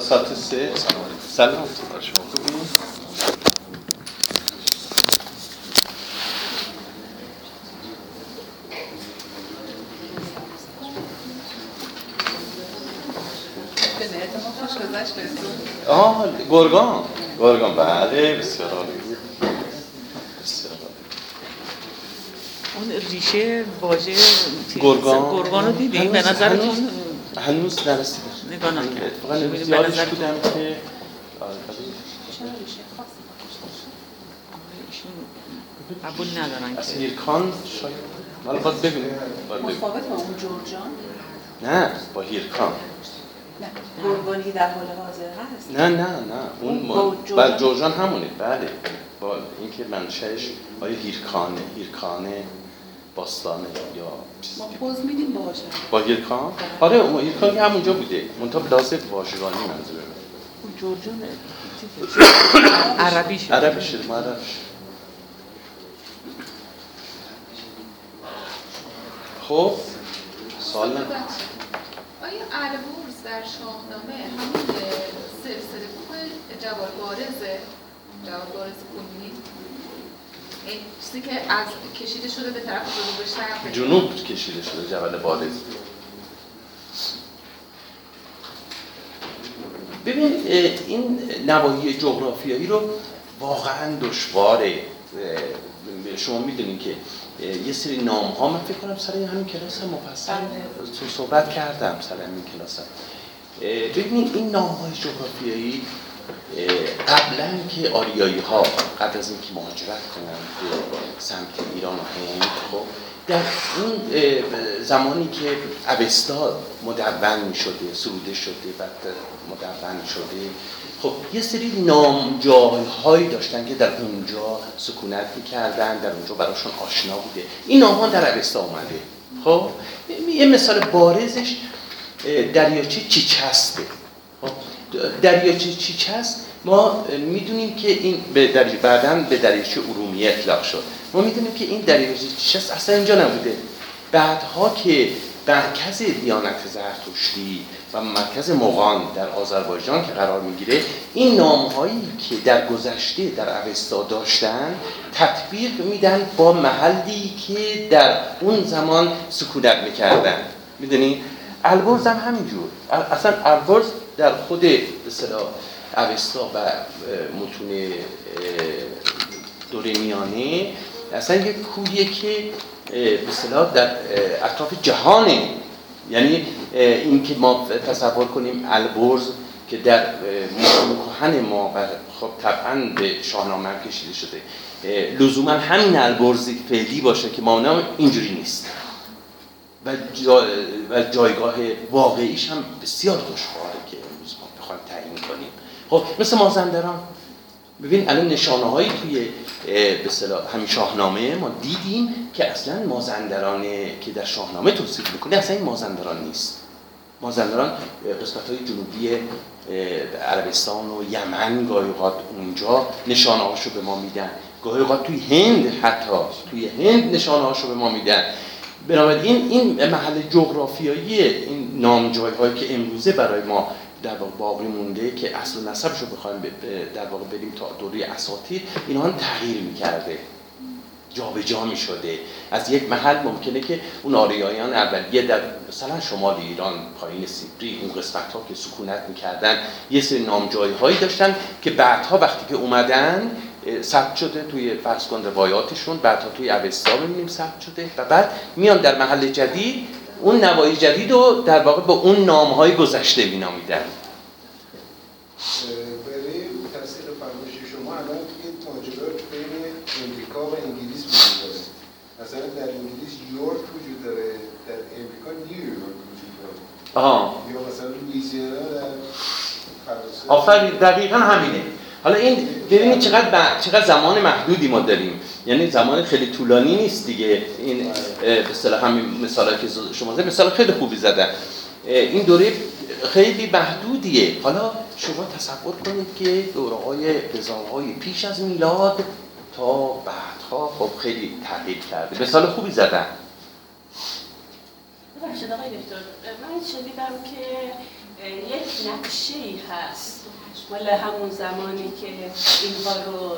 ساعت سه. سلام. شما خوبی؟ آه گرگان. گرگان بله بسیار عالی. اون ریشه واژه گرگان. گرگان رو دیدی هنوز- به نظرتون هنوز- نرسیده. اتفاقا به امروز یادش نظرتون بودم که آره، ولی ایشون قبول ندارن که. هیرکان شاید حالا باید ببینیم. متفاوت با اون جورجان نه با هیرکان نه گرگانی در حال حاضر هست؟ نه نه نه. اون با ما... جورجان؟ بله همونه. بله. با اینکه منشأش آیا هیرکانه هیرکانه باستانه. یا چیز ما. پوز میدیم با هیرکان آره اون هیرکان که همونجا بوده. منتها لازم واژگانی منظوره. اون جورجون چیزه. عربی شد عربی شده ما عربی شده. خب سوال نه. آیا البرز در شاهنامه همون سلسله کوه جوال بارزه جوال بارز کنی این چیزی که از کشیده شده به طرف جنوب شرق جنوب کشیده شده جبل بارز ببین این نواحی جغرافیایی رو واقعا دشواره. شما می‌دونید که یه سری نام ها من فکر کنم سر همین کلاس هم مفصل تو صحبت کردم سر همین کلاس هم. ببینید این نام های جغرافیایی قبلا که آریایی ها قبل از اینکه مهاجرت کنن به سمت ایران و هند خب در اون زمانی که اوستا مدون می شده سروده شده بعد مدون شده خب یه سری نامجاهایی داشتن که در اونجا سکونت می‌کردن در اونجا براشون آشنا بوده. این نام ها در اوستا اومده. خب یه مثال بارزش دریاچه چیچسته خب دریاچه چیچست ما می‌دونیم که این به دری... بعدا به دریاچه ارومیه اطلاق شد. ما می‌دونیم که این دریاچه چیچست اصلا اینجا نبوده. بعدها که مرکز دیانت زرتشتی و مرکز مغان در آذربایجان که قرار می‌گیره این نامهایی که در گذشته در اوستا داشتن تطبیق میدن با محلی که در اون زمان سکونت می‌کردن. می‌دونی؟ البرز هم همینجور. اصلا البرز در خود اصطلاح اوستا و متون دوره میانه اصلا یک کوهیه که اصطلاح در اطراف جهانه یعنی اه، این که ما تصور کنیم البرز که در کهن ما و خب طبعا به شاهنامه هم کشیده شده. لزوما همین البرز فعلی باشه که ما اینجوری نیست. و, جا و جایگاه واقعیش هم بسیار دشواره که امروز ما بخوایم تعیین کنیم خب مثل مازندران ببین الان نشانه هایی توی به همین شاهنامه ما دیدیم که اصلا مازندران که در شاهنامه توصیف می‌کنه اصلا این مازندران نیست. مازندران قسمت های جنوبی عربستان و یمن گاهی اوقات اونجا نشانه هاشو به ما میدن. گاهی اوقات توی هند حتی توی هند نشانه هاشو به ما میدن. بنابراین این محل جغرافیایی این نامجای هایی که امروزه برای ما در واقع باقی مونده که اصل و نسبش رو بخوایم در واقع بریم تا دوره اساطیر اینها هم تغییر می‌کرده. جابجا می شده از یک محل ممکنه که اون آریایان اولیه در مثلا شمال ایران پایین سیبری اون قسمت ها که سکونت می‌کردن یه سری نامجای هایی داشتن که بعدها وقتی که اومدن ثبت شده توی فرض کن روایاتشون بعدها توی اوستا می‌بینیم ثبت شده و بعد میان در محل جدید اون نوای جدید رو در واقع به اون نام های گذشته مینامیدن. برای تاثیر فرمایش شما. الان توی ماجرا بین امریکا و انگلیس وجود داره. مثلا در انگلیس یورک وجود داره در امریکا نیویورک وجود داره. آها. یا مثلا لوئیزیانا در فرانسه. آفرین دقیقا همینه. حالا این ببینید چقدر ب- چقدر زمان محدودی ما داریم. یعنی زمان خیلی طولانی نیست دیگه. این به اصطلاح همین مثالی که شما زدید مثال خیلی خوبی زدن. این دوره خیلی محدودیه. حالا شما تصور کنید که دوره های پیش از میلاد تا بعدها خب خیلی تغییر کرده مثال خوبی زدن. ببخشید آقای دکتر من شنیدم که یک نقشه هست. مال همون زمانی که اینها رو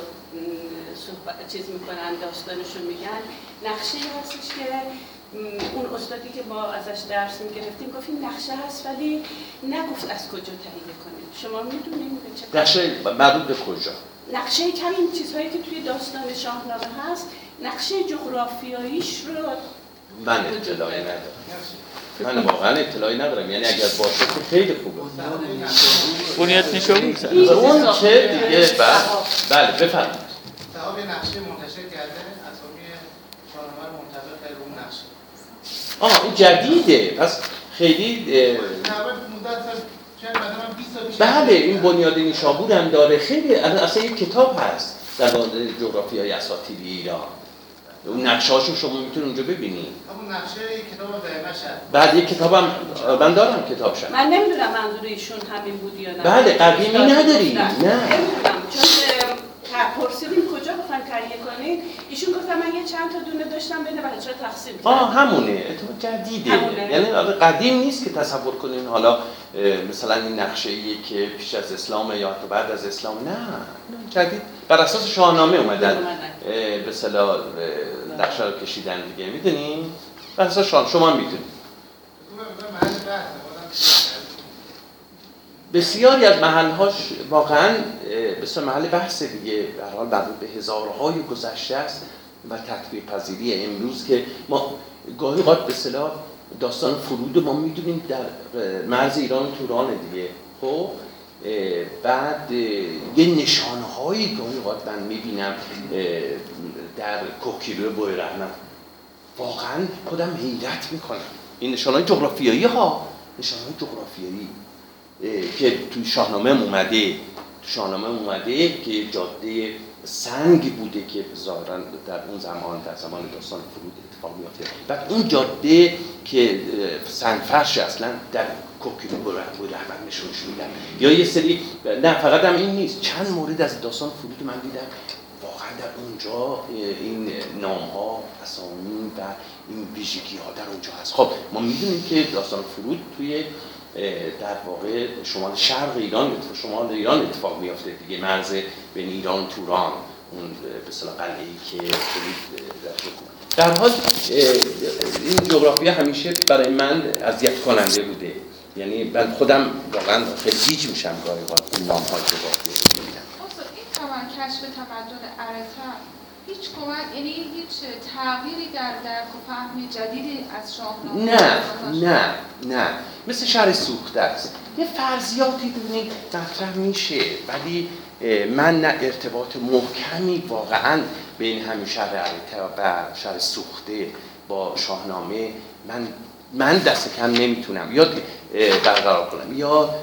صحبت چیز می‌کنن داستانشون میگن. نقشه هستش که اون استادی که ما ازش درس می‌گرفتیم گفت این نقشه هست ولی نگفت از کجا تهیه کنیم. شما می‌دونید به چه نقشه مربوط به کجا؟ نقشه همین چیزهایی که توی داستان شاهنامه هست نقشه جغرافیاییش رو من اطلاعی ندارم. من واقعا اطلاعی ندارم. یعنی اگر باشه که خیلی خوبه. بنیاد نشون اون که دیگه؟ بله بله بفرمایید صاحب نقشه منتشر کرده اسامی رو منطبق اون نقشه. آه این جدیده. پس خیلی اه، تقریبا مدت سال شاید مثلا 20 سال پیش بله این بنیاد نیشابور هم داره. خیلی اصلا یک کتاب هست در مورد جغرافی های اساطیری ایران. اون نقشه هاشو شما می‌تونید اونجا ببینید همون نقشه یک کتاب دقیقه شد بعد یک کتابم من دارم کتاب شد من نمی‌دونم منظور ایشون همین بود یا نه. بله، قدیمی نداری. نه. نمی‌دونم. چون پرسیدیم کجا بخواین تهیه کنید ایشون گفتم من یه چند تا دونه داشتم بین بچه ها تقسیم کردم. آه همونه. اتفاق جدیده. همونه. یعنی قدیم نیست که تصور کنین حالا مثلا این نقشه ایه که پیش از اسلام یا حتی بعد از اسلام. نه نه، جدید بر اساس شاهنامه اومدن. به صلاح نقشه رو کشیدن دیگه. می‌دونین بر اساس شاهنامه. شما می‌دونید آدم بسیاری از محلهاش واقعا به محل بحث دیگه به حال مربوط به هزارهای گذشته است و تطبیق پذیری امروز که ما گاهی اوقات به اصطلاح داستان فرود رو ما می‌دونیم در مرز ایران و توران دیگه. خب؟ بعد یه نشانهایی گاهی اوقات من می‌بینم در کوکیلو بوی رحمت واقعا خودم حیرت می‌کنم. این نشانهای جغرافیایی ها نشانهای جغرافیایی اه، که توی شاهنامه اومده تو شاهنامه اومده که جاده سنگ بوده که ظاهرا در اون زمان در زمان داستان فرود اتفاق میفته بعد اون جاده که اه، سنگفرش اصلا در کوکیلو بود رحمت نشونش میدن یا یه سری نه فقط هم این نیست. چند مورد از داستان فرود من دیدم. واقعا در اونجا این نام ها اسامی و این ویژگی ها در اونجا هست. خب ما می‌دونیم که داستان فرود توی در واقع شمال شرق ایران شمال ایران اتفاق میافته دیگه. مرز بین ایران توران اون به اصطلاح قلعه ای که در حال این جغرافیا همیشه برای من اذیت کننده بوده. یعنی من خودم واقعا خیلی گیج میشم گاهی اوقات این نام های جغرافیا رو می‌بینم. این تمام کشف تمدن ارتا هیچ کمک یعنی هیچ تغییری در درک و فهم جدیدی از شاهنامه نه نه نه مثل شهر سوخته است یه فرضیاتی ببینید مطرح میشه ولی من نه ارتباط محکمی واقعا بین همین شهر عریتا و شهر سوخته با شاهنامه من من دست کم نمی‌تونم. یا برقرار کنم. یا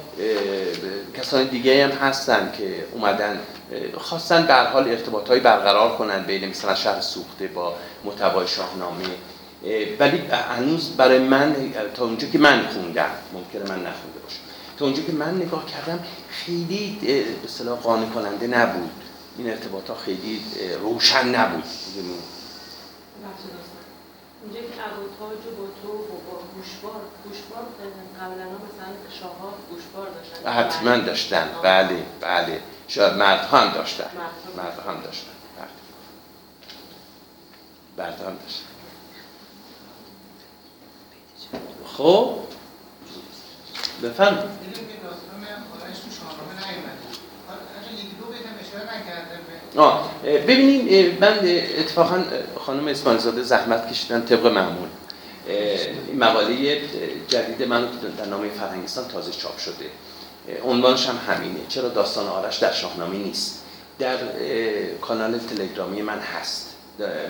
کسان دیگه هم هستن که اومدن خواستن به حال ارتباطهایی برقرار کنن بین مثلا شهر سوخته با محتوای شاهنامه. اه، ولی هنوز برای من تا اونجا که من خوندم ممکنه من نخونده باشم. تا اونجا که من نگاه کردم خیلی به اصطلاح قانع کننده نبود. این ارتباط ها خیلی روشن نبود. اونجا که ابوتاج و با تو و با گوشوار گوشوار قبلا مثلا شاهها گوشوار داشتن. حتما داشتن. بله بله. شاید مردها هم داشتن. مردها. هم داشتن. بله. مردها هم داشتن. خب. بفهم آه اه، من اتفاقا خانم اسماعیل زاده زحمت کشیدن طبق معمول. مقاله جدید من در نامه فرهنگستان تازه چاپ شده. عنوانش هم همینه. چرا داستان آرش در شاهنامه نیست؟ در کانال تلگرامی من هست.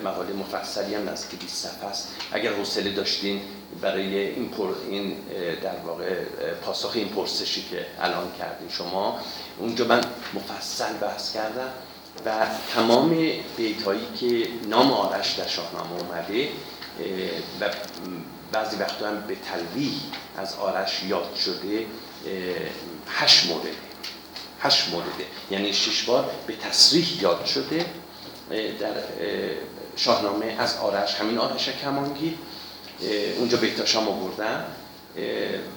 مقاله مفصلی هم نزدیک 20 صفحه است. اگر حوصله داشتین برای این پر این در واقع پاسخ این پرسشی که الان کردین شما اونجا من مفصل بحث کردم و تمام بیتایی که نام آرش در شاهنامه اومده و بعضی وقتا هم به تلویح از آرش یاد شده هشت مورده هشت مورده یعنی شش بار به تصریح یاد شده در اه، شاهنامه از آرش همین آرش کمانگی. اونجا بیتاشم آوردن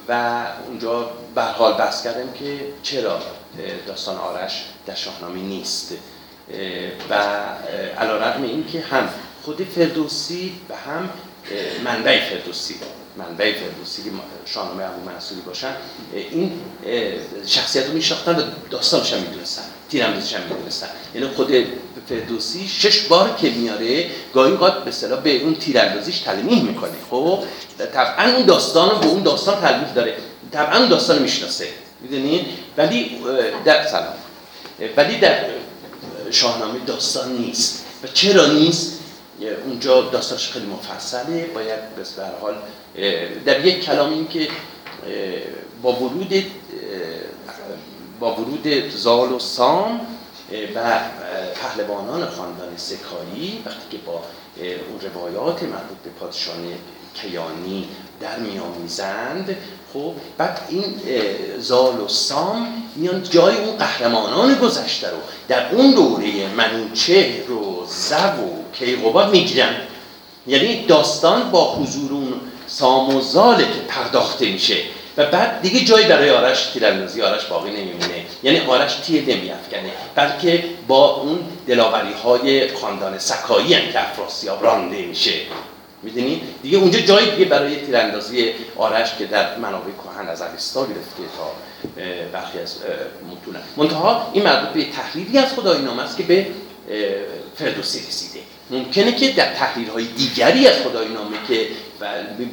و اونجا به حال بحث کردم که چرا داستان آرش در شاهنامه نیست. و علا رقم این که هم خود فردوسی و هم منبع فردوسی. منبع فردوسی که شاهنامه ابو منصوری باشن. این شخصیت رو میشناختن و داستانش هم می‌دونستن. تیراندازیش هم می‌دونستن. یعنی خود فردوسی شش بار که میاره گاهی اوقات به اصطلاح به اون تیراندازیش تلمیح می‌کنه. خب؟ طبعا اون داستان رو به اون داستان تلمیح داره. طبعا اون داستان می‌شناسه. می‌دونید ولی در سلام. ولی در شاهنامه داستان نیست. و چرا نیست؟ اونجا داستانش خیلی مفصله. باید به حال در یک کلام این که با ورود با ورود زال و سام و پهلوانان خاندان سکایی وقتی که با اون روایات مربوط به پادشاهی کیانی در میآمیزند خب بعد این زال و سام میان جای اون قهرمانان گذشته رو در اون دوره منوچهر و زو و کیقوباد می‌گیرن. یعنی داستان با حضور اون سام و زاله که پرداخته میشه. و بعد دیگه جایی برای آرش تیراندازی آرش باقی نمیمونه. یعنی آرش تیر نمیافکنه. بلکه با اون دلاوری های خاندان سکایی هم که افراسیاب رانده میشه. می‌دونی؟ دیگه اونجا جایی دیگه برای تیراندازی آرش که در منابع کهن از اوستا گرفته تا برخی از متون منتها این مربوط به تحلیلی از خدای است که به فردوسی رسیده. ممکنه که در تحلیل‌های دیگری از خدای نامه که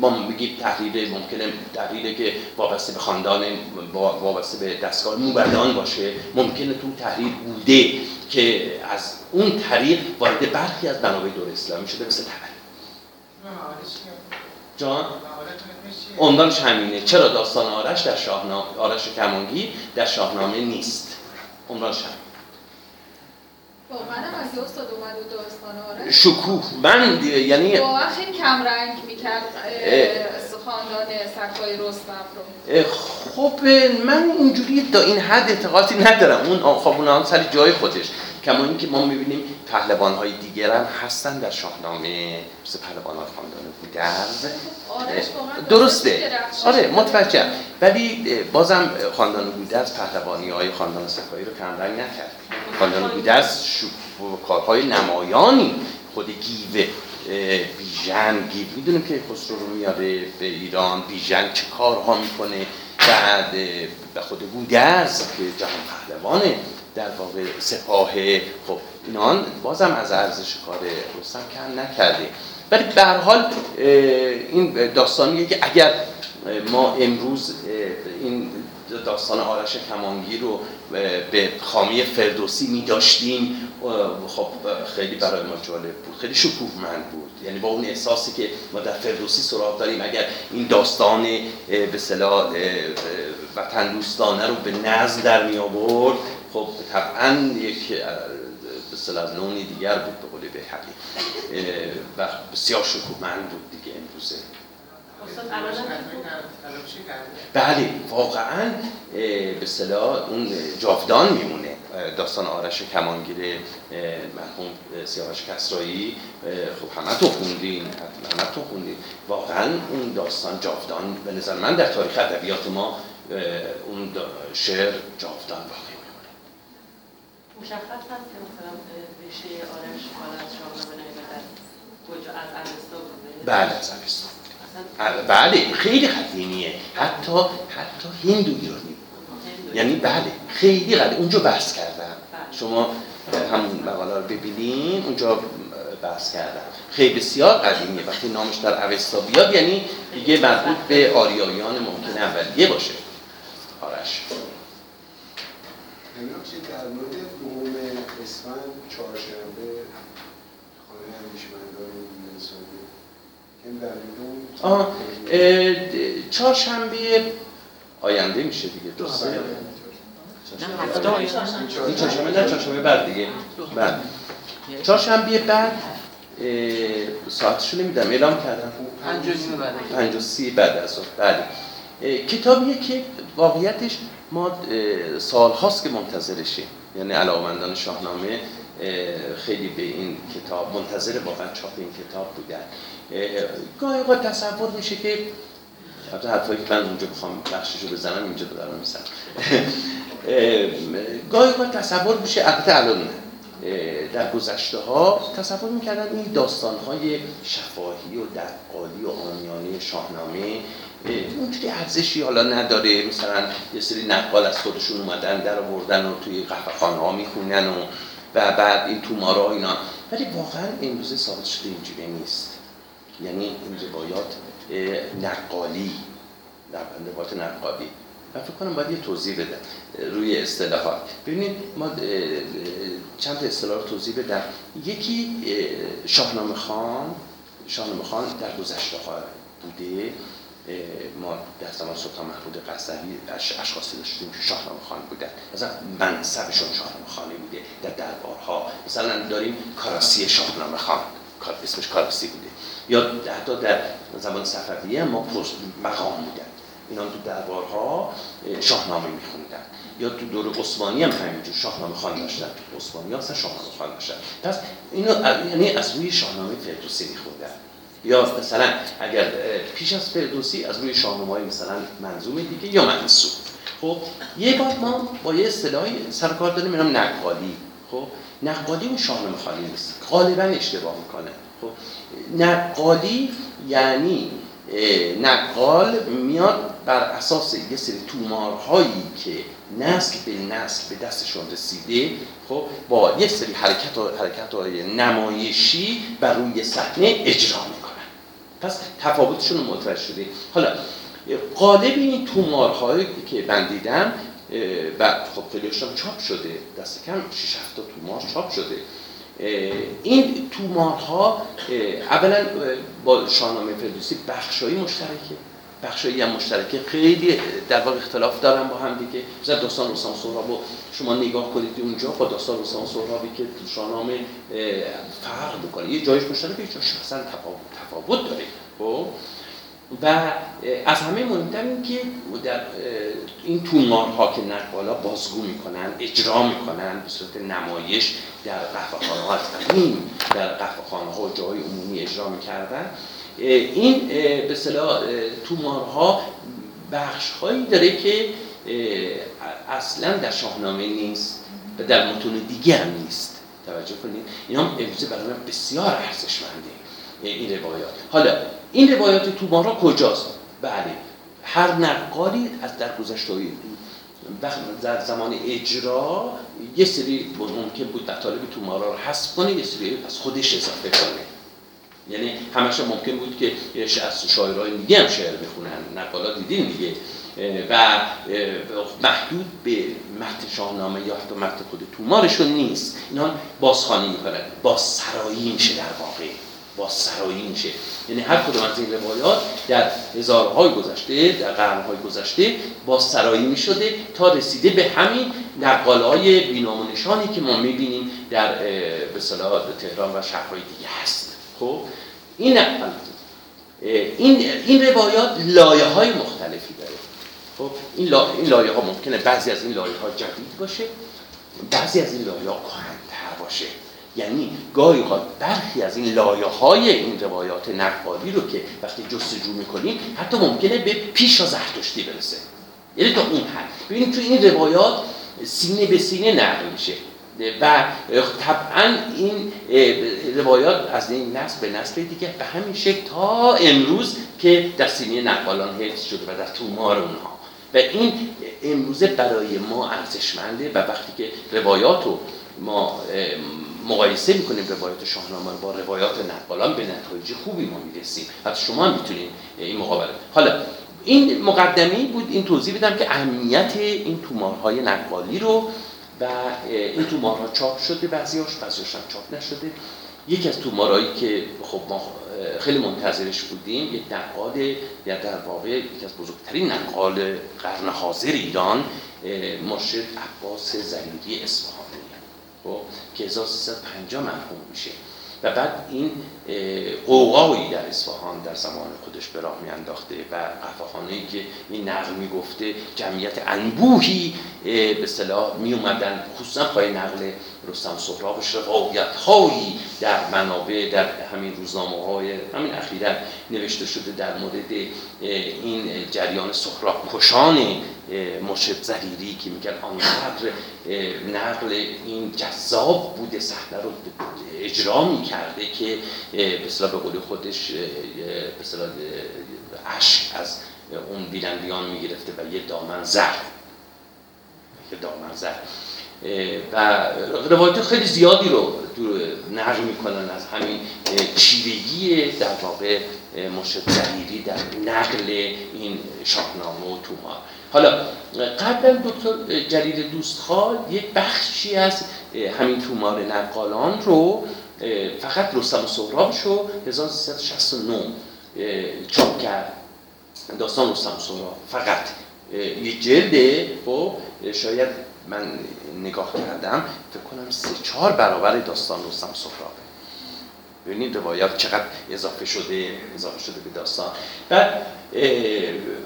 ما بگیم تحلیل ممکنه تحلیلی که وابسته به خاندان وابسته به دستگاه موبدان باشه. ممکنه تو تحلیل بوده که از اون طریق وارد برخی از منابع دور اسلامی شده مثل تبری جان؟ عنوانش همینه. چرا داستان آرش در شاهنامه آرش کمانگی در شاهنامه نیست؟ عنوانش همینه. شکوه. من یعنی واقعا خیلی کم رنگ می‌کرد خاندان سکای رستم رو. خب من اینجوری تا این حد اعتقادی ندارم. اون خب اون سر جای خودش. کما اینکه ما می‌بینیم پهلوان های دیگر هم هستن در شاهنامه مثل پهلوان های خاندان گودرز درسته. آره متوجه ولی بازم خاندان گودرز پهلوانی های خاندان سکایی رو کمرنگ نکرد. خاندان گودرز کارهای نمایانی خود گیوه بیژن گیو. می‌دونیم که خسرو رو میاره به ایران. بیژن چه کارها می‌کنه؟ بعد به خود گودرز که جهان پهلوانه. در واقع سپاه خب اینان بازم از ارزش کار رستم کم نکرده ولی به هر حال این داستانیه که اگر ما امروز این داستان آرش کمانگیر رو به خامی فردوسی می داشتیم خب خیلی برای ما جالب بود. خیلی شکوهمند بود. یعنی با اون احساسی که ما در فردوسی سراغ داریم اگر این داستان به صلاح وطن دوستانه رو به نظم در می آورد خب طبعا یک به لونی دیگر بود به قول حقی. و بسیار شکوهمند بود دیگه امروزه. بله واقعا به صلاح اون جاودان میمونه. داستان آرش کمانگیر مرحوم سیاوش کسرایی. خب همه تو خوندین همه تو خوندین. واقعا اون داستان جاودان به نظر من در تاریخ ادبیات ما اون شعر جاودان میمونه مشخص هست که مثلا ریشه آرش حالا از شاهنامه کجا از اوستا بوده؟ بله از اوستا بله خیلی قدیمیه. حتی حتی هندو ایرانی. یعنی بله خیلی قدیم. اونجا بحث کردم. شما همون مقاله رو ببینین اونجا بحث کردم. خیلی بسیار قدیمیه. وقتی نامش در اوستا بیاد یعنی دیگه مربوط به آریایان ممکن اولیه باشه. آرش. در مورد دوم اسفند چهارشنبه خانه اندیشمندان آه چهارشنبه آینده میشه دیگه درسته؟ نه هفته این چهارشنبه. نه چهارشنبه بعد دیگه. بعد. چهارشنبه بعد ساعتشو نمیدم اعلام کردم. پنج و سی بعد. از اون بله. کتابیه که واقعیتش ما سال هاست که منتظرشیم. یعنی علاقمندان شاهنامه خیلی به این کتاب منتظر واقعا چاپ این کتاب بودن. گاهی اوقات تصور میشه که البته حرفایی که من اونجا بخوام بخششو بزنم اینجا دارم می‌زنم. گاهی اوقات تصور میشه البته الان در گذشته ها تصور می‌کردن این داستان های شفاهی و دقالی و آمیانه شاهنامه اه، اونجوری ارزشی حالا نداره. مثلا یه سری نقال از خودشون اومدن در آوردن و توی قهوه‌خانه ها می‌خونن و و بعد این تومارا اینا. ولی واقعا امروزه ثابت شده اینجوری نیست. یعنی این روایات نقالی در روایات نقالی. من فکر کنم باید یه توضیح بدم روی اصطلاحات. ببینید ما چند اصطلاح رو توضیح بدم. یکی اه، شاهنامه خان شاهنامه خان در گذشته بوده. ما در زمان سلطان محمود قصوی اش- اشخاصی داشتیم که شاهنامه خان بودن مثلا منصبشون شاهنامه خانی بوده در دربارها. مثلا داریم کاراسی شاهنامه خان اسمش کاراسی بوده. یا حتی در زمان صفویه ما مقام بودن. اینا تو دربارها اه، شاهنامه میخوندن. یا تو دور عثمانی هم همینجور شاهنامه خان داشتن. عثمانی ها اصلا شاهنامه خان داشتن. پس اینو یعنی از روی شاهنامه فردوسی میخوندن. یا مثلا اگر پیش از فردوسی از روی شاهنامه های مثلا منظوم دیگه یا منصوب. خب یه بار ما با یه اصطلاحی سر کار داریم اینم نقالی خب نقالی اون شاهنامه خانی نیست. غالبا اشتباه می‌کنه. خب نقالی یعنی نقال میاد بر اساس یه سری تومارهایی که نسل به نسل به دستشون رسیده. خب با یه سری حرکت و حرکت های نمایشی بر روی صحنه اجرا پس تفاوتشون رو متوجه شده. حالا قالب این تومارهایی که من دیدم و خب خیلیشون چاپ شده دست کم 6 7 تا تومار چاپ شده. این تومارها اولا با شاهنامه فردوسی بخشایی مشترکه. بخشایی هم مشترکه. خیلی در واقع اختلاف دارن با هم دیگه. مثلا داستان و سهراب شما نگاه کنید اونجا با داستان و سهرابی که شاهنامه اه، فرق می‌کنه. یه جایش مشترکه یه جایش اصلا تفاوت داره. خب؟ و از همه مهمتر این که در این تومارها که نقالا بازگو می‌کنن اجرا می‌کنن به صورت نمایش در قهوه خانه ها از در قهوه خانه ها جای عمومی اجرا می‌کردن. این به اصطلاح اه، تومارها بخش هایی داره که اصلا در شاهنامه نیست و در متون دیگه هم نیست. توجه کنید. اینا هم امروزه برای من بسیار ارزشمنده این روایات. حالا این روایات تومارا کجاست؟ بله هر نقالی از در گذشته های وقت در زمان اجرا یه سری ممکن بود مطالب تومارا رو حذف کنه یه سری از خودش اضافه کنه. یعنی همش هم ممکن بود که از شاعرای دیگه هم شعر بخونن. نقالا دیدین دیگه. و محدود به متن شاهنامه یا حتی متن خود تومارشون نیست. اینا بازخوانی می‌کنن. بازسرایی میشه در واقع. بازسرایی میشه. یعنی هر کدوم از این روایات در هزارهای گذشته در قرنهای گذشته بازسرایی می‌شده تا رسیده به همین نقالهای بینام و نشانی که ما می‌بینیم در به تهران و شهرهای دیگه هست. خب این این این روایات لایه های مختلفی داره. خب این, لا... این لایه ها ممکنه بعضی از این لایه ها جدید باشه بعضی از این لایه ها کهن‌تر باشه. یعنی گاهی اوقات برخی از این لایه های این روایات نقالی رو که وقتی جستجو می‌کنیم حتی ممکنه به پیش از زرتشتی برسه. یعنی تا اون حد. ببینید تو این روایات سینه به سینه نقل میشه. و طبعا این روایات از این نسل به نسل دیگه به همین شکل تا امروز که در سینه نقالان حفظ شده و در تومار اونها. و این امروزه برای ما ارزشمنده و وقتی که روایات رو ما مقایسه می‌کنیم روایات شاهنامه رو با روایات نقالان به نتایج خوبی ما می‌رسیم. حتی شما هم می‌تونید این مقابله. حالا این مقدمی بود این توضیح بدم که اهمیت این تومارهای نقالی رو و این تومارها چاپ شده بعضیاش بعضیاش هم چاپ نشده. یکی از تومارهایی که خب ما خیلی منتظرش بودیم یک نقال یا در واقع یکی از بزرگترین نقال قرن حاضر ایران مرشد عباس زلیری اصفهانی خب که 1350 مرحوم میشه. و بعد این قوقایی در اصفهان در زمان خودش به راه میانداخته و قفاخانه‌ای که این نقل می‌گفته جمعیت انبوهی به اصطلاح می اومدن خصوصا پای نقل رستم سهرابش روایت هایی در منابع در همین روزنامه های همین اخیرا نوشته شده در مورد این جریان سهراب کشان مرشد زریری که میگن آنقدر نقل این جذاب بوده صحنه رو اجرا می‌کرده که به به قول خودش به اشک از اون بینندگان می‌گرفته و یه دامن زر یه دامن زر. و روایت خیلی زیادی رو نقل می‌کنن از همین چیرگی در واقع اه، مرشد زریری در نقل این شاهنامه و تومار. حالا قبلا دکتر جلیل دوستخوال یک بخشی از همین تومار نقالان رو فقط رستم و سهرابش رو 1369 اه، چاپ کرد. داستان رستم و سهراب. فقط یک جلده خب شاید من نگاه کردم فکر کنم سه چهار برابر داستان رستم و سهرابه ببینید روایات چقدر اضافه شده اضافه شده به داستان. اه،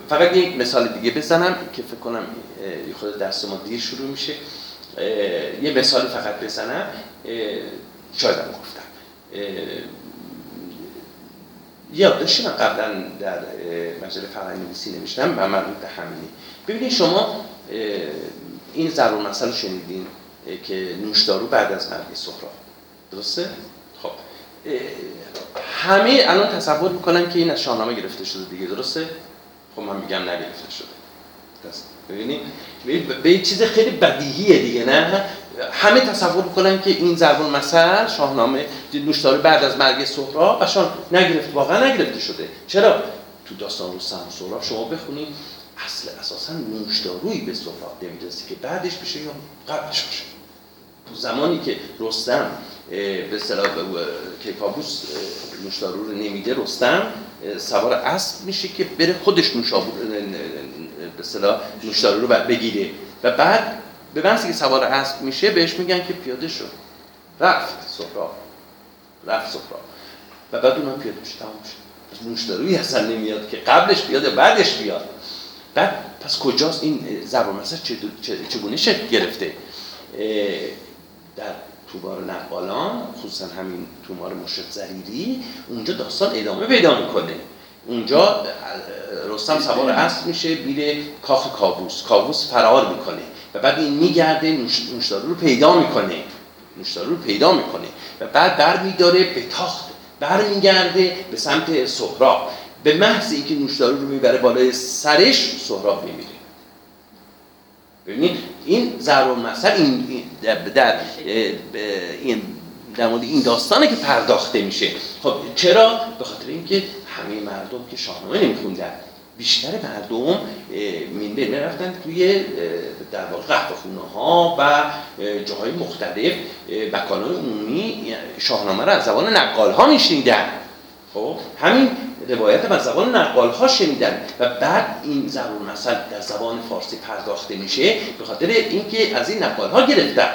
فقط یک مثال دیگه بزنم که فکر کنم خود درس ما دیر شروع میشه. یه مثال فقط بزنم. شاید هم گفتم. اه، یادداشتی من قبلا در مجله فرهنگ نویسی نوشتم و مربوط به همینی ببینید شما این ضرور مسئله شنیدین که نوشدارو بعد از مرگ سهراب. درسته؟ خب. همه الان تصور می‌کنن که این از شاهنامه گرفته شده دیگه درسته؟ خب من میگم نگرفته شده. دست ببینید به این چیز خیلی بدیهیه دیگه نه؟ همه تصور می‌کنن که این ضرب المثل شاهنامه نوشدار بعد از مرگ سهراب و نگرفت واقعا نگرفته شده. چرا؟ تو داستان رستم و سهراب شما بخونید. اصل اساسا نوشدارویی به سهراب نمی‌رسه که بعدش بشه یا قبلش باشه تو زمانی که رستم به اصطلاح به- که کابوس نوشدارو رو نمیده رستم سوار اسب میشه که بره خودش نوشابو اه، اه، به اصطلاح نوشدارو رو بگیره. و بعد به محضی که سوار اسب میشه بهش میگن که پیاده شد رفت سهراب رفت سهراب و بعد اونم پیاده میشه تمام پس نوشدارویی اصلا نمیاد که قبلش بیاد یا بعدش بیاد. بعد پس کجاست این چه- چه- چگونه شکل گرفته؟ در تومار نقالان خصوصا همین تومار مرشد زریری اونجا داستان ادامه پیدا می‌کنه. اونجا رستم سوار اسب میشه میره کاخ کاووس کاووس فرار می‌کنه و بعد این میگرده نوش- نوشدارو رو پیدا می‌کنه. نوشدارو رو پیدا می‌کنه. و بعد برمیداره به تاخت برمیگرده به سمت سهراب. به محض اینکه نوشدارو رو می‌بره بالای سرش سهراب میمیره. ببینید این ضرب المثل این در, این در مورد این داستانه که پرداخته میشه. خب چرا؟ به خاطر اینکه همه مردم که شاهنامه نمیخوندن بیشتر مردم منبر می‌رفتن توی در واقع قهوه‌خونه ها و اه، جاهای مختلف مکانهای عمومی شاهنامه رو از زبان نقال ها میشنیدن. خب همین روایت از زبان نقال ها شنیدن و بعد این ضرور مثل در زبان فارسی پرداخته میشه به خاطر اینکه از این نقال ها گرفتن.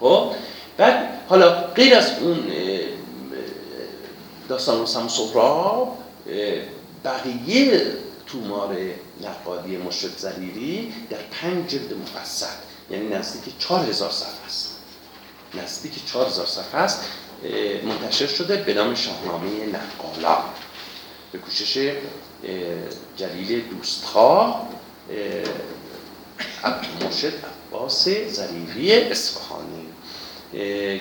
خب؟ بعد حالا غیر از اون داستان رستم و سهراب بقیه تومار نقادی مرشد زریری در پنج جلد مفصل یعنی نزدیک چهار هزار صفحه است. نزدیک چهار هزار صفحه است منتشر شده به نام شاهنامه نقالا. به کوشش جلیل دوستخواه اه، عبد- مرشد عباس زریری اصفهانی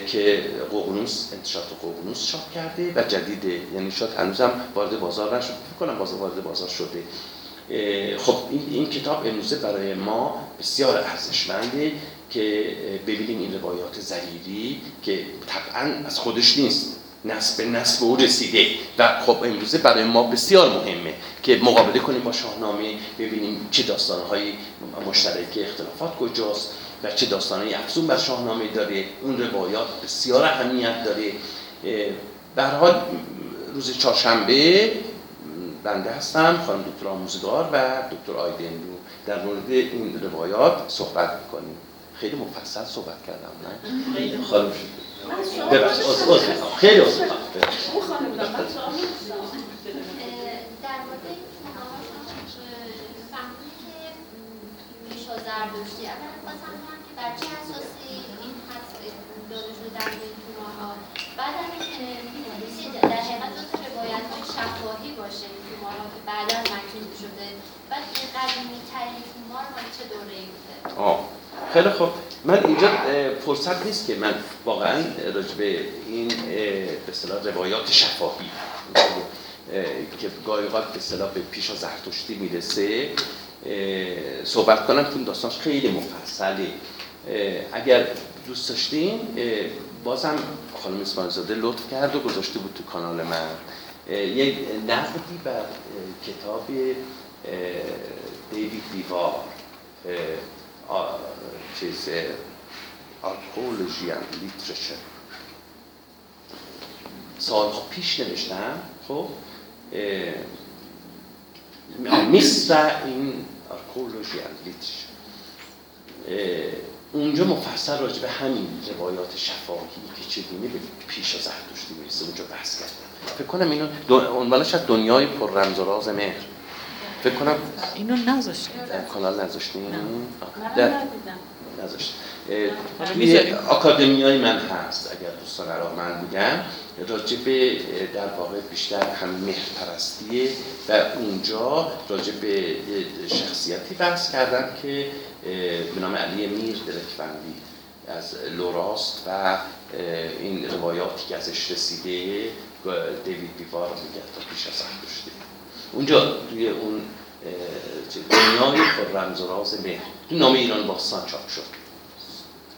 که ققنوس انتشارات ققنوس چاپ کرده و جدیده یعنی شاید هنوزم وارد بازار نشد. فکر کنم بازار وارد بازار شده. خب این, این کتاب امروزه برای ما بسیار ارزشمنده که ببینیم این روایات زریری که طبعا از خودش نیست. نسل به نسل او رسیده و خب امروزه برای ما بسیار مهمه که مقابله کنیم با شاهنامه ببینیم چه داستانهایی مشترک اختلافات کجاست و چه داستانهایی افزون بر شاهنامه داره. اون روایات بسیار اهمیت داره. به هر حال روز چهارشنبه بنده هستم خانم دکتر آموزگار و دکتر آیدنلو در مورد این روایات صحبت می‌کنیم. خیلی مفصل صحبت کردم نه؟ خیلی خانم سوال ببخشید عذر- می‌خوام. خیلی عذر می‌خوام. که زردشتی اولا خواستم بدونم که بر چه اساسی این حدس داده شده در این تومارها بعد هم در حقیقت جز روایت های شفاهی باشه این تومارها که بعدا مکنون شده بعد این قدیمی ترین تومار مال چه دوره ای بوده خیلی خب من اینجا فرصت نیست که من واقعا راجع به این به اصطلاح روایات شفاهی اه، که گاهی اوقات به اصطلاح به پیش از زرتشتی می‌رسه صحبت کنم چون داستانش خیلی مفصله. اگر دوست داشتین بازم خانم اسماعیل زاده لطف کرد و گذاشته بود تو کانال من. یک نقدی بر کتاب دیوید دیوار چیز archaeology and literature سالها پیش نوشتم خب مصر این archaeology لیترچر اونجا مفصل راجع به همین روایات شفاهی که چگونه به پیش از زرتشتی می‌رسه اونجا بحث کردم فکر کنم اینو عنوانش از دنیای پر رمز و راز مهر فکر کنم اینو نذاشته در کانال نذاشتین آه. من در ندیدم نذاشت توی. آکادمیای من هست اگر دوستان من بودن. راجع به اه، در واقع بیشتر هم مهرپرستیه و اونجا راجع به اه، شخصیتی بحث کردم که به نام علی میر درکوندی از لوراست و این روایاتی که ازش رسیده دیوید بیوار میگه تا پیش از زرتشتی اونجا توی اون دنیای پر رمز و راز مهر تو نامه ایران باستان چاپ شد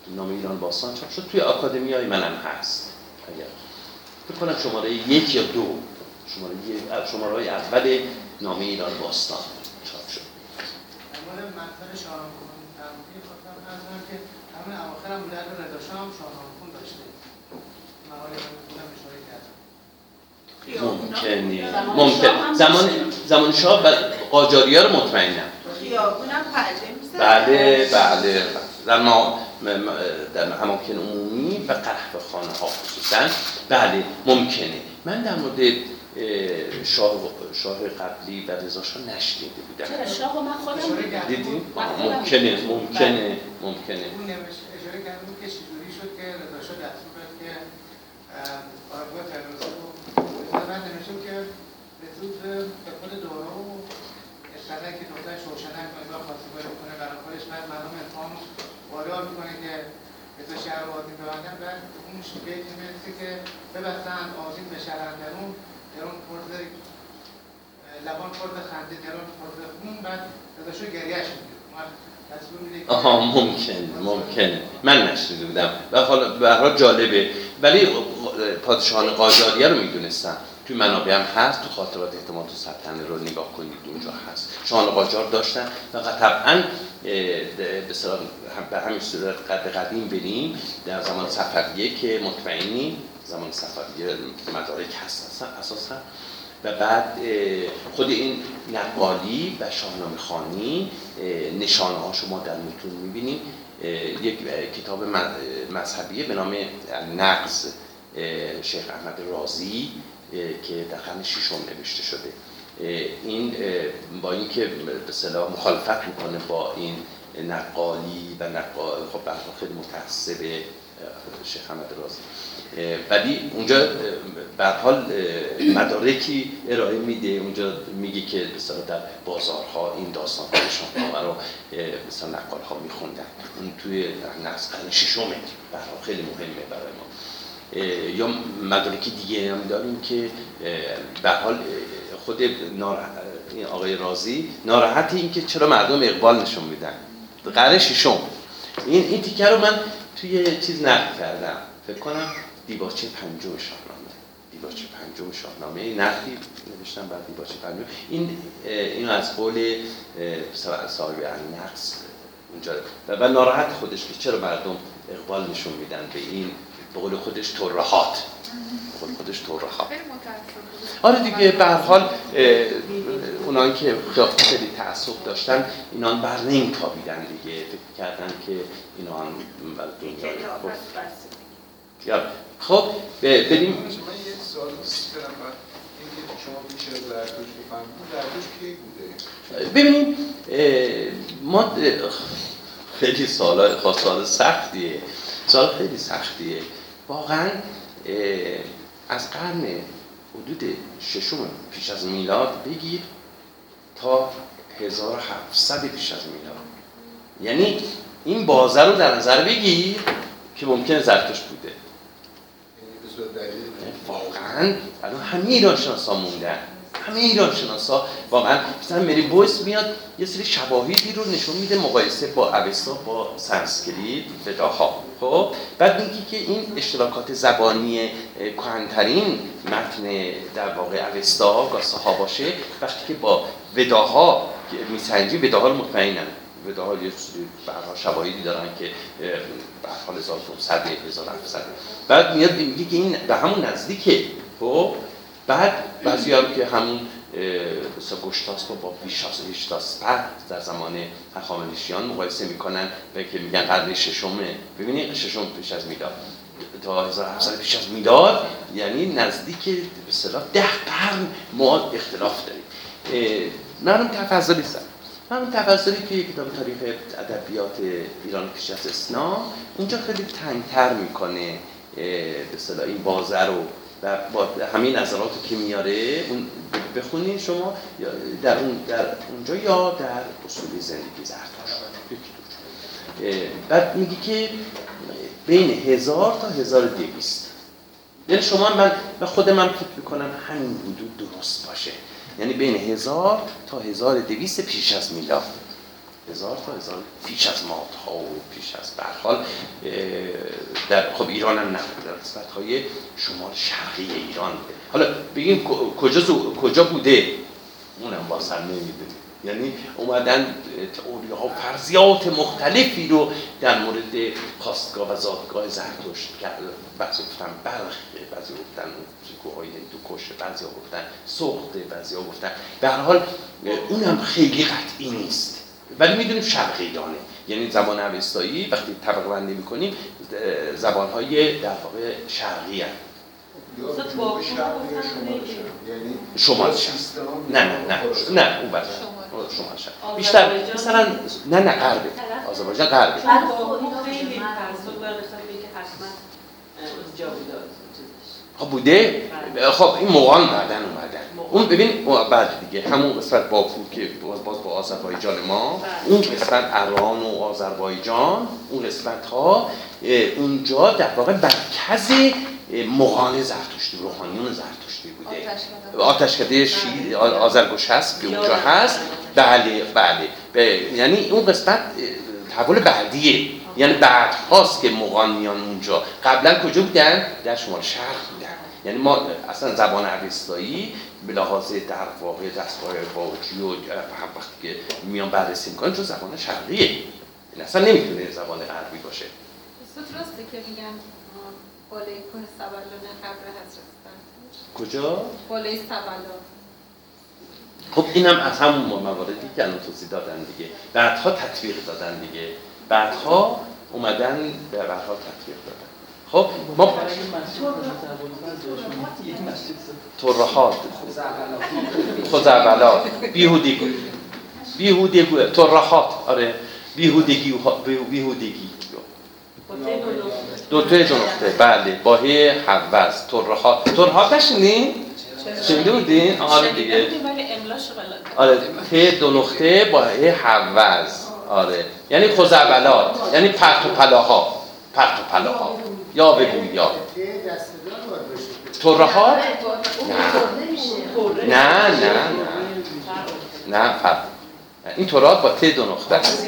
تو نامه ایران باستان چاپ شد توی آکادمی های منم هست اگر فکر کنم شماره یک یا دو شماره یک- شماره های اول نامه ایران باستان چاپ شد همون اواخر هم بوده رضا شاه هم شاهنامه خون داشته مقاله من خودم اشاره کردم ممکنه زمان ممکن هم زمان. زمان شاه و قاجاری ها رو مطمئنم. خیابونم بله بله. در ما در اماکن عمومی و قهوه خانه ها خصوصا. بله ممکنه. من در مورد اه، شاه, شاه قبلی و رضا شاه نشنیده چرا؟ بودم شاه و من خودم. دیدی؟ خودم ممکنه دیدم. ممکنه. ممکنه. اون نوشت اشاره کردم که چجوری شد که رضا شاه دستور داد که اه، آرگاه تروریستی رو من نوشتم که به به خود دوره اشتره که دختر شوشنک کنه و خواستگاه رو کنه برای خودش بعد مردم اتفاق وادار می‌کنه که رضا شهر رو آزین ببندن بعد اون بیت می‌رسه که ببستن آزین به شهر اندرون درون پرد لبان پرد خنده درون پرد خون بعد شاه گریهش میده آها ممکن ممکنه من نشنیده بودم. و حالا به جالبه. ولی پادشاهان قاجاریه رو می‌دونستم. توی منابع هم هست تو خاطرات احتمال تو سلطنه رو نگاه کنید اونجا هست. شاهان قاجار داشتن و طبعا به همین صورت قد قدیم بریم در زمان صفویه که مطمئنی زمان صفویه مدارک هست اساسا. و بعد خود این نقالی و شاهنامه خانی نشانه ها شما در متون می‌بینیم. یک کتاب م- مذهبی به نام نقض شیخ احمد رازی. که در قرن ششم نوشته شده. این با اینکه به اصطلاح مخالفت می‌کنه با این نقالی و نقال خب خیلی اه، شیخ احمد رازی. ولی اونجا به حال مدارکی ارائه میده. اونجا میگه که اصطلاح در بازارها این داستان شاهنامه رو مثلا نقال ها میخوندن. اون توی نقص قرن ششمه خیلی مهمه برای ما. یا مدارک دیگه هم داریم که به حال خود آقای رازی ناراحت این که چرا مردم اقبال نشون میدن. قرن ششم. این این تیکه رو من توی چیز نقل کردم. فکر کنم دیباچه پنجم شاهنامه. دیباچه پنجم شاهنامه. نقلی نوشتم بعد دیباچه پنجم. این این از قول صاحب النقص اونجا. و ناراحت خودش که چرا مردم اقبال نشون میدن به این به قول خودش ترهات. به قول خودش ترهات. آره دیگه به هر حال اونایی که خیلی تعصب داشتن اینان بر نمیتابیدن دیگه. فکر کردن که اینا هم بر دنیا خب. خب ب- بریم. سوال؟ ببینید اه، ما خیلی سال خاص سال سختیه. سال خیلی سختیه. واقعا از قرن حدود ششم پیش از میلاد بگیر تا 1700 پیش از میلاد. یعنی این بازه رو در نظر بگیر که ممکنه زرتشت بوده. یعنی واقعا الان همه ایران شناسا موندن. همه ایران شناسا. واقعا مثلا مری بویس میاد یه سری شواهدی رو نشون میده مقایسه با اوستا با سانسکریت وداها خب بعد میگه که این اشتراکات زبانی کهنترین متن در واقع اوستا گاتاها باشه. وقتی که با وداها میسنجی وداها رو مطمئنن. یه به حال شواهدی دارن که به حال 1500 1700 بعد میاد میگه که این به همون نزدیکه. خب بعد بعضی هم که همون مثلا گشتاس با ویشاس ویشتاس در زمان هخامنشیان مقایسه می‌کنن و که میگن قرن ششمه. ببینید ششم پیش از میلاد. تا 1700 پیش از میلاد یعنی نزدیک به اصطلاح ده قرن ما اختلاف داریم. اون تفضلی سر اون تفضلی که کتاب تاریخ ادبیات ایران پیش از اسلام اونجا خیلی تنگتر می‌کنه به اصطلاح این بازه رو. و با همین نظراتی که میاره اون بخونین شما در اون در اونجا یا در اصول زندگی زرتشت بعد میگی که بین هزار تا هزار دویست. یعنی شما من و خود من فکر می‌کنم همین حدود درست باشه. یعنی بین هزار تا هزار دویست پیش از میلاد. هزار تا هزار پیش از مادها و پیش از برحال در خب ایران هم نبود در قسمت های شمال شرقی ایران. بوده حالا بگیم کجا, کجا بوده؟ اونم با سر نمی‌دونیم یعنی اومدن تئوری ها فرضیات مختلفی رو در مورد خواستگاه و زادگاه زرتشت کرد بعضی گفتن بلخ بعضی گفتن کوههای هندوکش بعضی ها گفتن سخته بعضی گفتن. به حال اونم خیلی قطعی نیست. ولی می‌دونیم شرق ایرانه. یعنی زبان اوستایی وقتی طبقه بندی می‌کنیم زبان های در واقع شرقی گفتن شمال. شرق. یعنی نه نه نه. نه اون شمال. شمال شرق. بیشتر مثلا نه نه غربه. آذربایجان غربه. بعد باکو خیلی تعصب داره نسبت به اینکه حتما اه، جا بوده چیزش. خب بوده؟ خب این موقعان بعدن اومدن اون ببین بعد دیگه همون قسمت باکو که باز باز با آذربایجان ما اون قسمت ایران و آذربایجان اون قسمت ها اونجا در واقع مرکز مغان زرتشتی روحانیون زرتشتی بوده. آتشکده. آتشکده شیر آذرگوش هست که اونجا هست. بله بله. به- یعنی اون قسمت تحول بعدیه. یعنی بعد هاست که مغان میان اونجا. قبلا کجا بودن؟ در شمال شرق یعنی ما اصلا زبان اوستایی به لحاظ در واقع دستگاه باجی و هم وقتی که میان بررسی می‌کنن چون زبان شرقیه. این اصلا نمی‌تونه زبان غربی باشه. درسته که میگن بالای کوه سبلان قبر حضرت. کجا؟ بالای سبلان. خب اینم از همون مواردی که الان توضیح دادن دیگه. بعدها تطبیق دادن دیگه. بعدها اومدن به بعدها تطبیق دادن. خب ما ترهات خزعبلات بیهودگی بیهودگی ترهات آره. بیهودگی بیهودگی ته دو تا دو نقطه. بله. با هی حوز ترهات ترهات نشینین؟ شنیده بودین؟ آره دیگه. آره. ت دو نقطه با ه حوز آره. یعنی خزعبلات. یعنی پرت و پلاها. پرت و پلاها. یا بگو یا. ترهات نه نه نه. نه فرق این ترهات با ت دو نقطه است.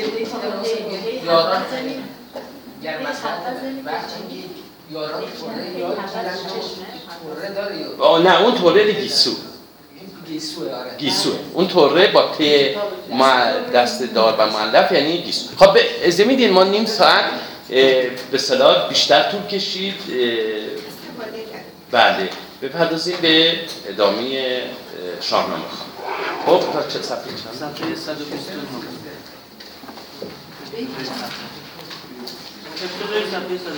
نه اون توره گیسو. گیسو اون توره با ت دست دار و معلف یعنی گیسو. خب میدین ما نیم ساعت به صلاح بیشتر طول کشید بله بپردازیم به ادامه اه، شاهنامه خب تا چه صفحه چند صفحه 129 ابتدای صفحه 129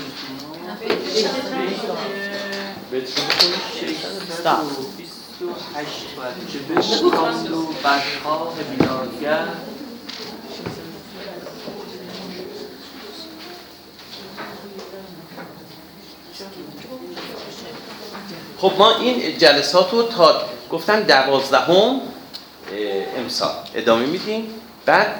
بیت رو بخونید 628 باید چه به کامل و بدخواه بیدارگر خب ما این جلسات رو تا گفتن دوازدهم امسال ادامه میدیم. بعد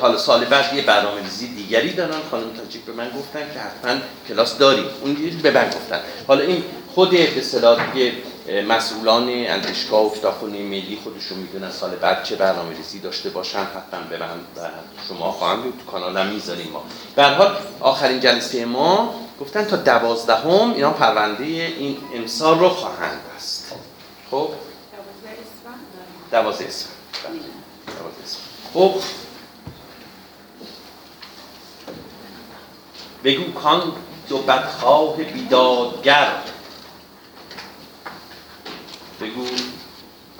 حالا سال بعد یه برنامه ریزی دیگری دارن. خانم تاجیک به من گفتن که حتما کلاس داریم. اون یه به من گفتن. حالا این خود به اه، مسئولان اندیشگاه و کتابخونه ملی خودشون می‌دونن سال بعد چه برنامه ریزی داشته باشن. حتما به من شما خواهم بود. تو کانالم می‌ذاریم ما. به هر حال آخرین جلسه ما گفتن تا دوازدهم اینا پرونده این امسال رو خواهند بست. خب؟ دوازده اسفند. دوازده اسفند. خب بگو کان دو بدخواه بیدادگر. بگو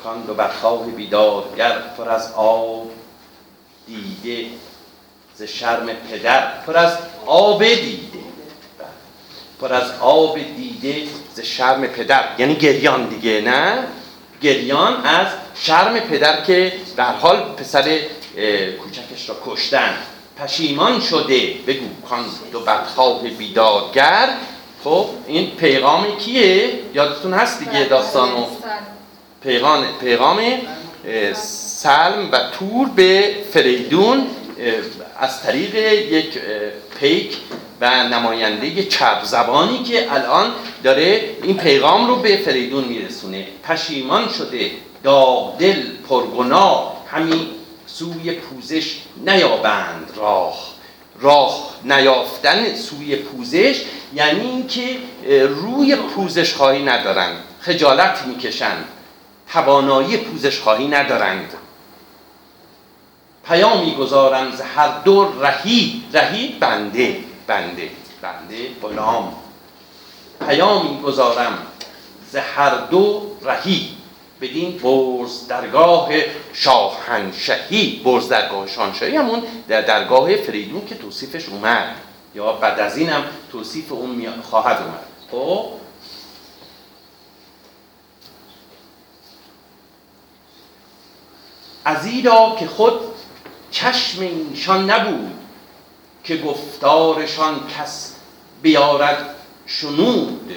کان دو بدخواه بیدادگر پر از آب دیده ز شرم پدر پر از آب دیده. پر از آب دیده ز شرم پدر. یعنی گریان دیگه نه؟ گریان از شرم پدر که در حال پسر کوچکش را کشتن. پشیمان شده. بگو کان دو بدخواه بیدادگر. خب این پیغام کیه؟ یادتون هست دیگه داستانو پیغام پیغام اه، سلم و تور به فریدون از طریق یک پیک و نماینده چپ زبانی که الان داره این پیغام رو به فریدون میرسونه. پشیمان شده داغ دل پرگناه همین سوی پوزش نیابند راه. راه نیافتن سوی پوزش یعنی اینکه روی پوزش خواهی ندارند. خجالت می‌کشند. توانایی پوزش خواهی ندارند. پیامی گذارم ز هر دو رهی رهی بنده. بنده بنده غلام پیامی گذارم ز هر دو رهی. بدین برز درگاه شاهنشهی. برز درگاه شاهنشهی همون در درگاه فریدون که توصیفش اومد. یا بعد از این هم توصیف اون خواهد اومد. خب؟ ازیرا که خود چشم ایشان نبود. که گفتارشان کس بیارد شنود.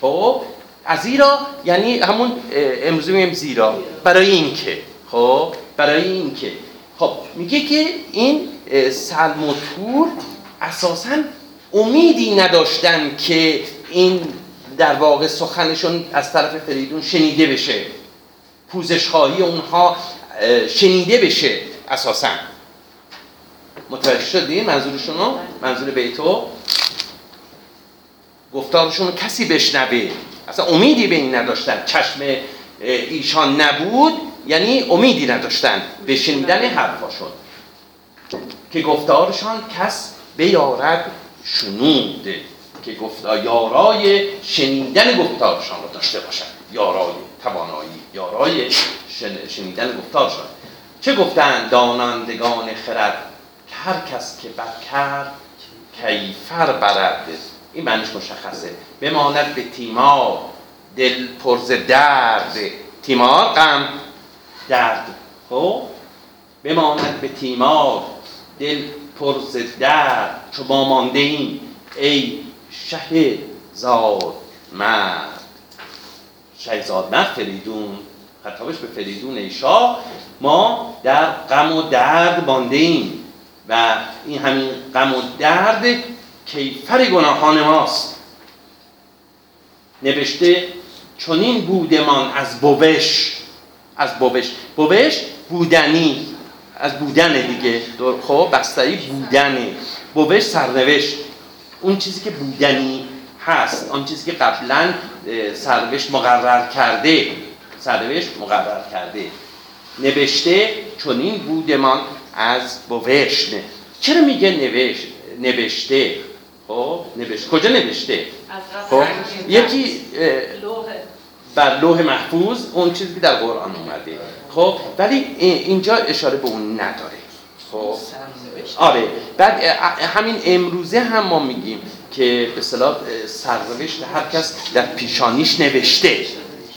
خب ازیرا یعنی همون اه، امروز میگیم زیرا. برای اینکه خب برای اینکه. خب میگه که این سلم و تور اساسا امیدی نداشتن که این در واقع سخنشون از طرف فریدون شنیده بشه. پوزش خواهی اونها شنیده بشه اساسا. متوجه شدی؟ منظورشون رو؟ منظور بیتو گفتارشون رو کسی بشنوه. اصلا امیدی به این نداشتن. چشم ایشان نبود یعنی امیدی نداشتن. به شنیدن حرفاشون. که گفتارشان کس بیارد شنود. که گفتار یارای شنیدن گفتارشان رو داشته باشد. یارای توانایی یارای شن- شنیدن گفتارشان. چه گفتند دانندگان خرد. هر کس که بد کرد کیفر برد. این معنیش مشخصه. بماند به تیمار دل پرز درد. تیمار غم درد. خب؟ بماند به تیمار دل پرز درد. چو ما مانده ایم ای شه زاد مرد. شهزاد مرد فریدون. خطابش به فریدون ای شاه. ما در غم و درد مانده ایم و این همین غم و درد کیفر گناهان ماست. نوشته چنین بودمان از بوش از بوش. بوش بودنی از بودن دیگه. خب بستری بودنه. بوش سرنوشت. اون چیزی که بودنی هست آن چیزی که قبلا سرنوشت مقرر کرده. سرنوشت مقرر کرده. نوشته چنین بودمان از بوشت چرا میگه نوشت نوشته؟ نوشت کجا نوشته؟ خب یکی بر لوح محفوظ اون چیزی که در قرآن اومده. خب ولی ای- اینجا اشاره به اون نداره. خب. آره بعد همین امروزه هم ما میگیم که به اصطلاح اه، سرنوشت هر کس در پیشانیش نوشته.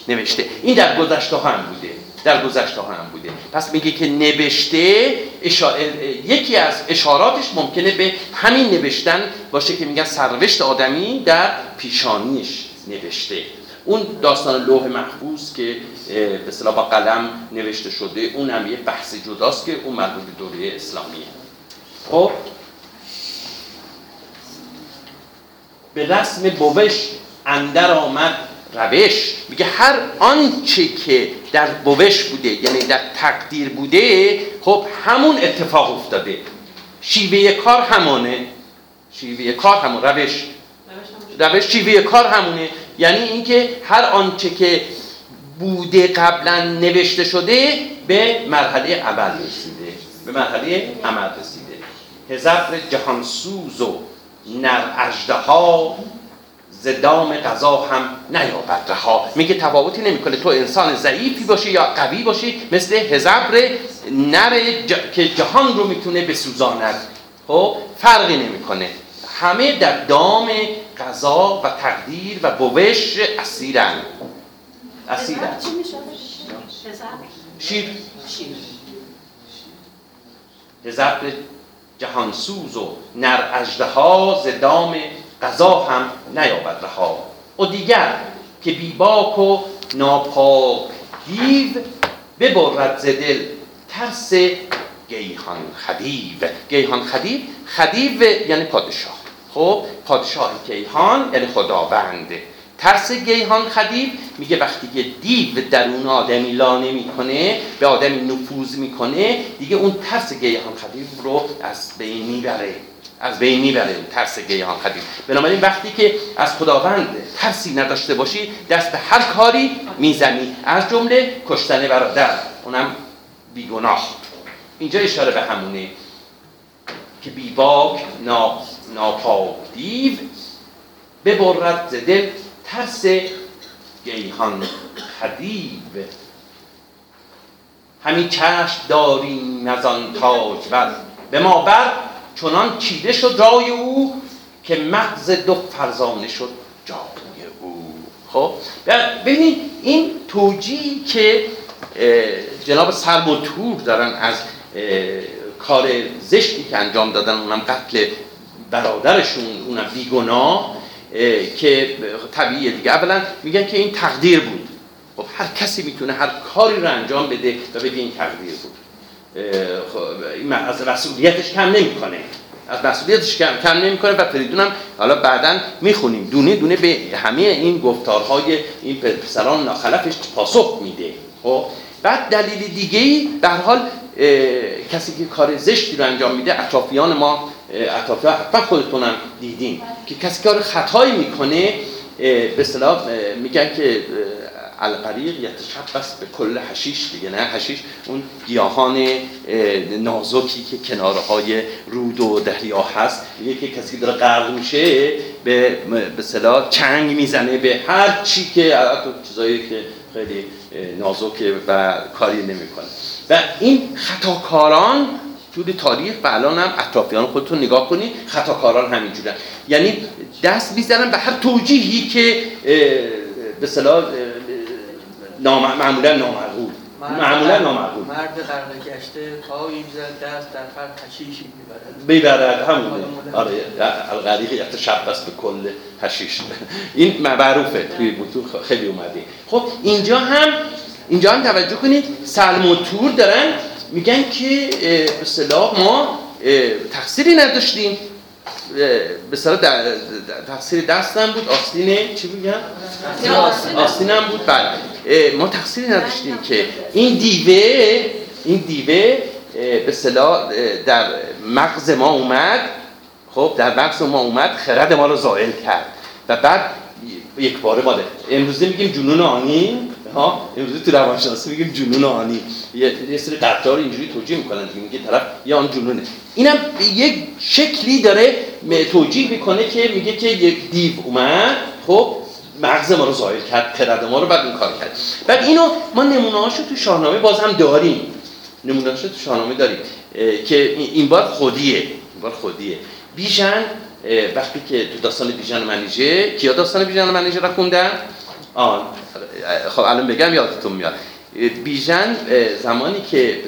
نوشته. این در گذشته هم بوده. در گذشته ها هم بوده. پس میگه که نوشته اشا- یکی از اشاراتش ممکنه به همین نوشتن باشه که میگن سرنوشت آدمی در پیشانیش نوشته. اون داستان لوح محفوظ که به اصطلاح با قلم نوشته شده اون هم یه بحث جداست که اون مربوط به دوره اسلامیه. خب؟ به رسم بوش اندر آمد روش. میگه هر آنچه که در بوش بوده یعنی در تقدیر بوده خب همون اتفاق افتاده. شیوه کار همانه شیوه کار همون روش. روش شیوه کار همونه. یعنی اینکه هر آنچه که بوده قبلا نوشته شده به مرحله عمل رسیده. به مرحله عمل رسیده. هزبر جهانسوز و نر اژدها ز دام قضا هم نیابد رها. میگه تفاوتی نمی‌کنه. تو انسان ضعیفی باشی یا قوی باشی مثل هزبر نر ج- که جهان رو می‌تونه بسوزاند. خب فرقی نمی‌کنه. همه در دام قضا و تقدیر و بوش اسیرن. اسیرن؟ شیر. شیر. هزبر جهانسوز و نر اژدها ز دام قضا هم نیابد رها. و دیگر که بیباک و ناپاک دیو ببرد ز دل ترس گیهان خدیو. گیهان خدیو خدیو یعنی پادشاه. خب پادشاه گیهان یعنی خداوند. ترس گیهان خدیو میگه وقتی که دیو در اون آدمی لا نمی‌کنه به آدمی نفوذ می‌کنه دیگه اون ترس گیهان خدیو رو از بین می‌بره. از بین می‌بره ترس گیهان خدیو بنابراین وقتی که از خداوند ترسی نداشته باشی دست به هر کاری می‌زنی. از جمله کشتن برادر اونم بیگناه. اینجا اشاره به همونه که بیباک نا، ناپاک دیو ببرد ز دل ترس گیهان خدیو همی چشم داریم از آن تاج بر به ما بر چنان چیده شد رای او که مغز دو فرزانه شد جای او. خب ببینید این توجیهی که جناب سلم و تور دارن از کار زشتی که انجام دادن اونم قتل برادرشون اونم بیگناه اه، که طبیعیه دیگه. اولا میگن که این تقدیر بود. خب هر کسی می‌تونه هر کاری رو انجام بده و بگه این تقدیر بود. از مسئولیتش کم نمی‌کنه. از مسئولیتش کم, کم نمی‌کنه و فریدون هم حالا بعدا می‌خونیم. دونه دونه به همه این گفتارهای این پسران ناخلفش پاسخ میده. خب؟ بعد دلیل دیگه ای در حال کسی که کار زشتی رو انجام میده اطرافیان ما اطرافیان حتما خودتونم دیدین که کسی کار خطایی می‌کنه به اصطلاح میگن که القریق یتشبس به کل حشیش دیگه نه؟ حشیش اون گیاهان اه، نازکی که کناره های رود و دریا هست. میگه که کسی داره غرق میشه به به چنگ می‌زنه به هر چی که چیزایی که خیلی نازکه و کاری نمی‌کنه. و این خطاکاران طول تاریخ و الان هم اطرافیان خودتون نگاه کنید خطاکاران همینجورن یعنی دست می‌زنن به هر توجیهی که به اصطلاح اه، نام... معمولا نامعقول. معمولا نامعقول. مرد قرن گشته پایی می‌زد دست در هر حشیشی می‌برد. بیبرد همونه آره الغریق یتشبس به کل حشیش. این معروفه توی متون خیلی اومده. خب اینجا هم اینجا هم توجه کنید سلم و تور دارن. میگن که به اصطلاح ما تقصیری نداشتیم. به در- تقصیر دستم بود. آستین چی میگن؟ آستینم بود. بله. ما تقصیری نداشتیم که این دیوه این دیوه به اصطلاح اه، در مغز ما اومد. خب در مغز ما اومد خرد ما رو زائل کرد. و بعد یک باره ماله. امروزه میگیم جنون آنی. ها؟ امروز تو روانشناسی میگیم جنون آنی. یه, سری قطار اینجوری توجیه می‌کنن دیگه میگه طرف یا آن جنونه. اینم یک شکلی داره توجیه می‌کنه که میگه که یک دیو اومد. خب مغز ما رو ظاهر کرد خرد ما رو بعد این کار کرد. بعد اینو ما نمونه هاشو تو شاهنامه باز هم داریم. نمونه هاشو تو شاهنامه داریم. که این بار خودیه. این بار خودیه. بیژن وقتی که تو داستان بیژن منیژه کیا داستان بیژن منیژه را خوندن؟ آن. خب الان بگم یادتون میاد. بیژن زمانی که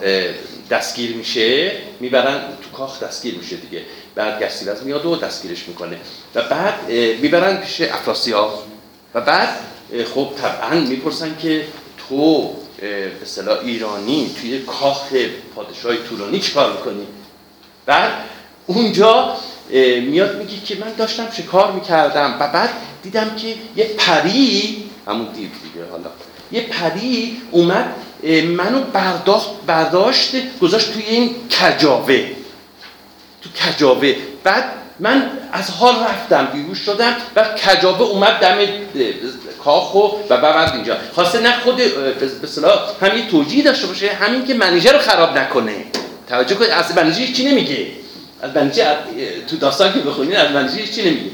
به دستگیر میشه می‌برن تو کاخ دستگیر میشه دیگه. بعد گستیوز میاد و دستگیرش می‌کنه. و بعد می‌برن پیش افراسیاب و بعد خب طبعا می‌پرسن که تو به اصطلاح ایرانی توی کاخ پادشاه تورانی چیکار می‌کنی؟ بعد اونجا میاد میگه که من داشتم شکار می‌کردم؟ و بعد دیدم که یه پری همون دیو دیگه حالا یه پری اومد منو برداشت برداشت گذاشت توی این کجاوه. تو کجاوه. بعد من از حال رفتم بیهوش شدم و کجاوه اومد دم اه، کاخ و بعد اینجا. خواسته نه خود به اصطلاح هم یه توجیه داشته باشه همین که منیژه رو خراب نکنه. توجه کنید از منیژه چی نمیگه؟ از اه، تو داستان که بخونید از منیژه چی نمیگه؟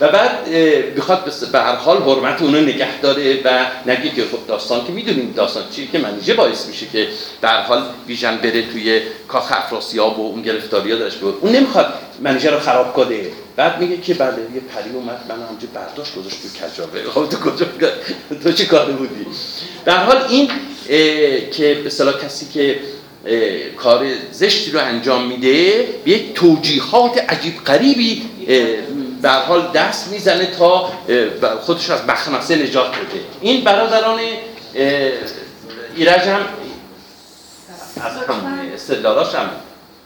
و بعد بخواد به هر حال حرمت اونو نگه داره و نگه که خب داستان که می‌دونیم داستان چیه که منیژه باعث میشه که هر حال بیژن بره توی کاخ افراسیاب و اون گرفتاری ها درش بود اون نمی‌خواد منیژه رو خراب کنه. بعد میگه که بله یه پری اومد من همونجا برداشت گذاشت تو کجاوه. خب تو کجا؟ تو چه کاره بودی؟ هر حال این که به کسی که کار زشتی رو انجام میده به یک توجیهات عجیب غریبی اه، به حال دست می‌زنه تا خودش از مخمسه نجات بده. این برادران ایرج هم از هم استدلالاش هم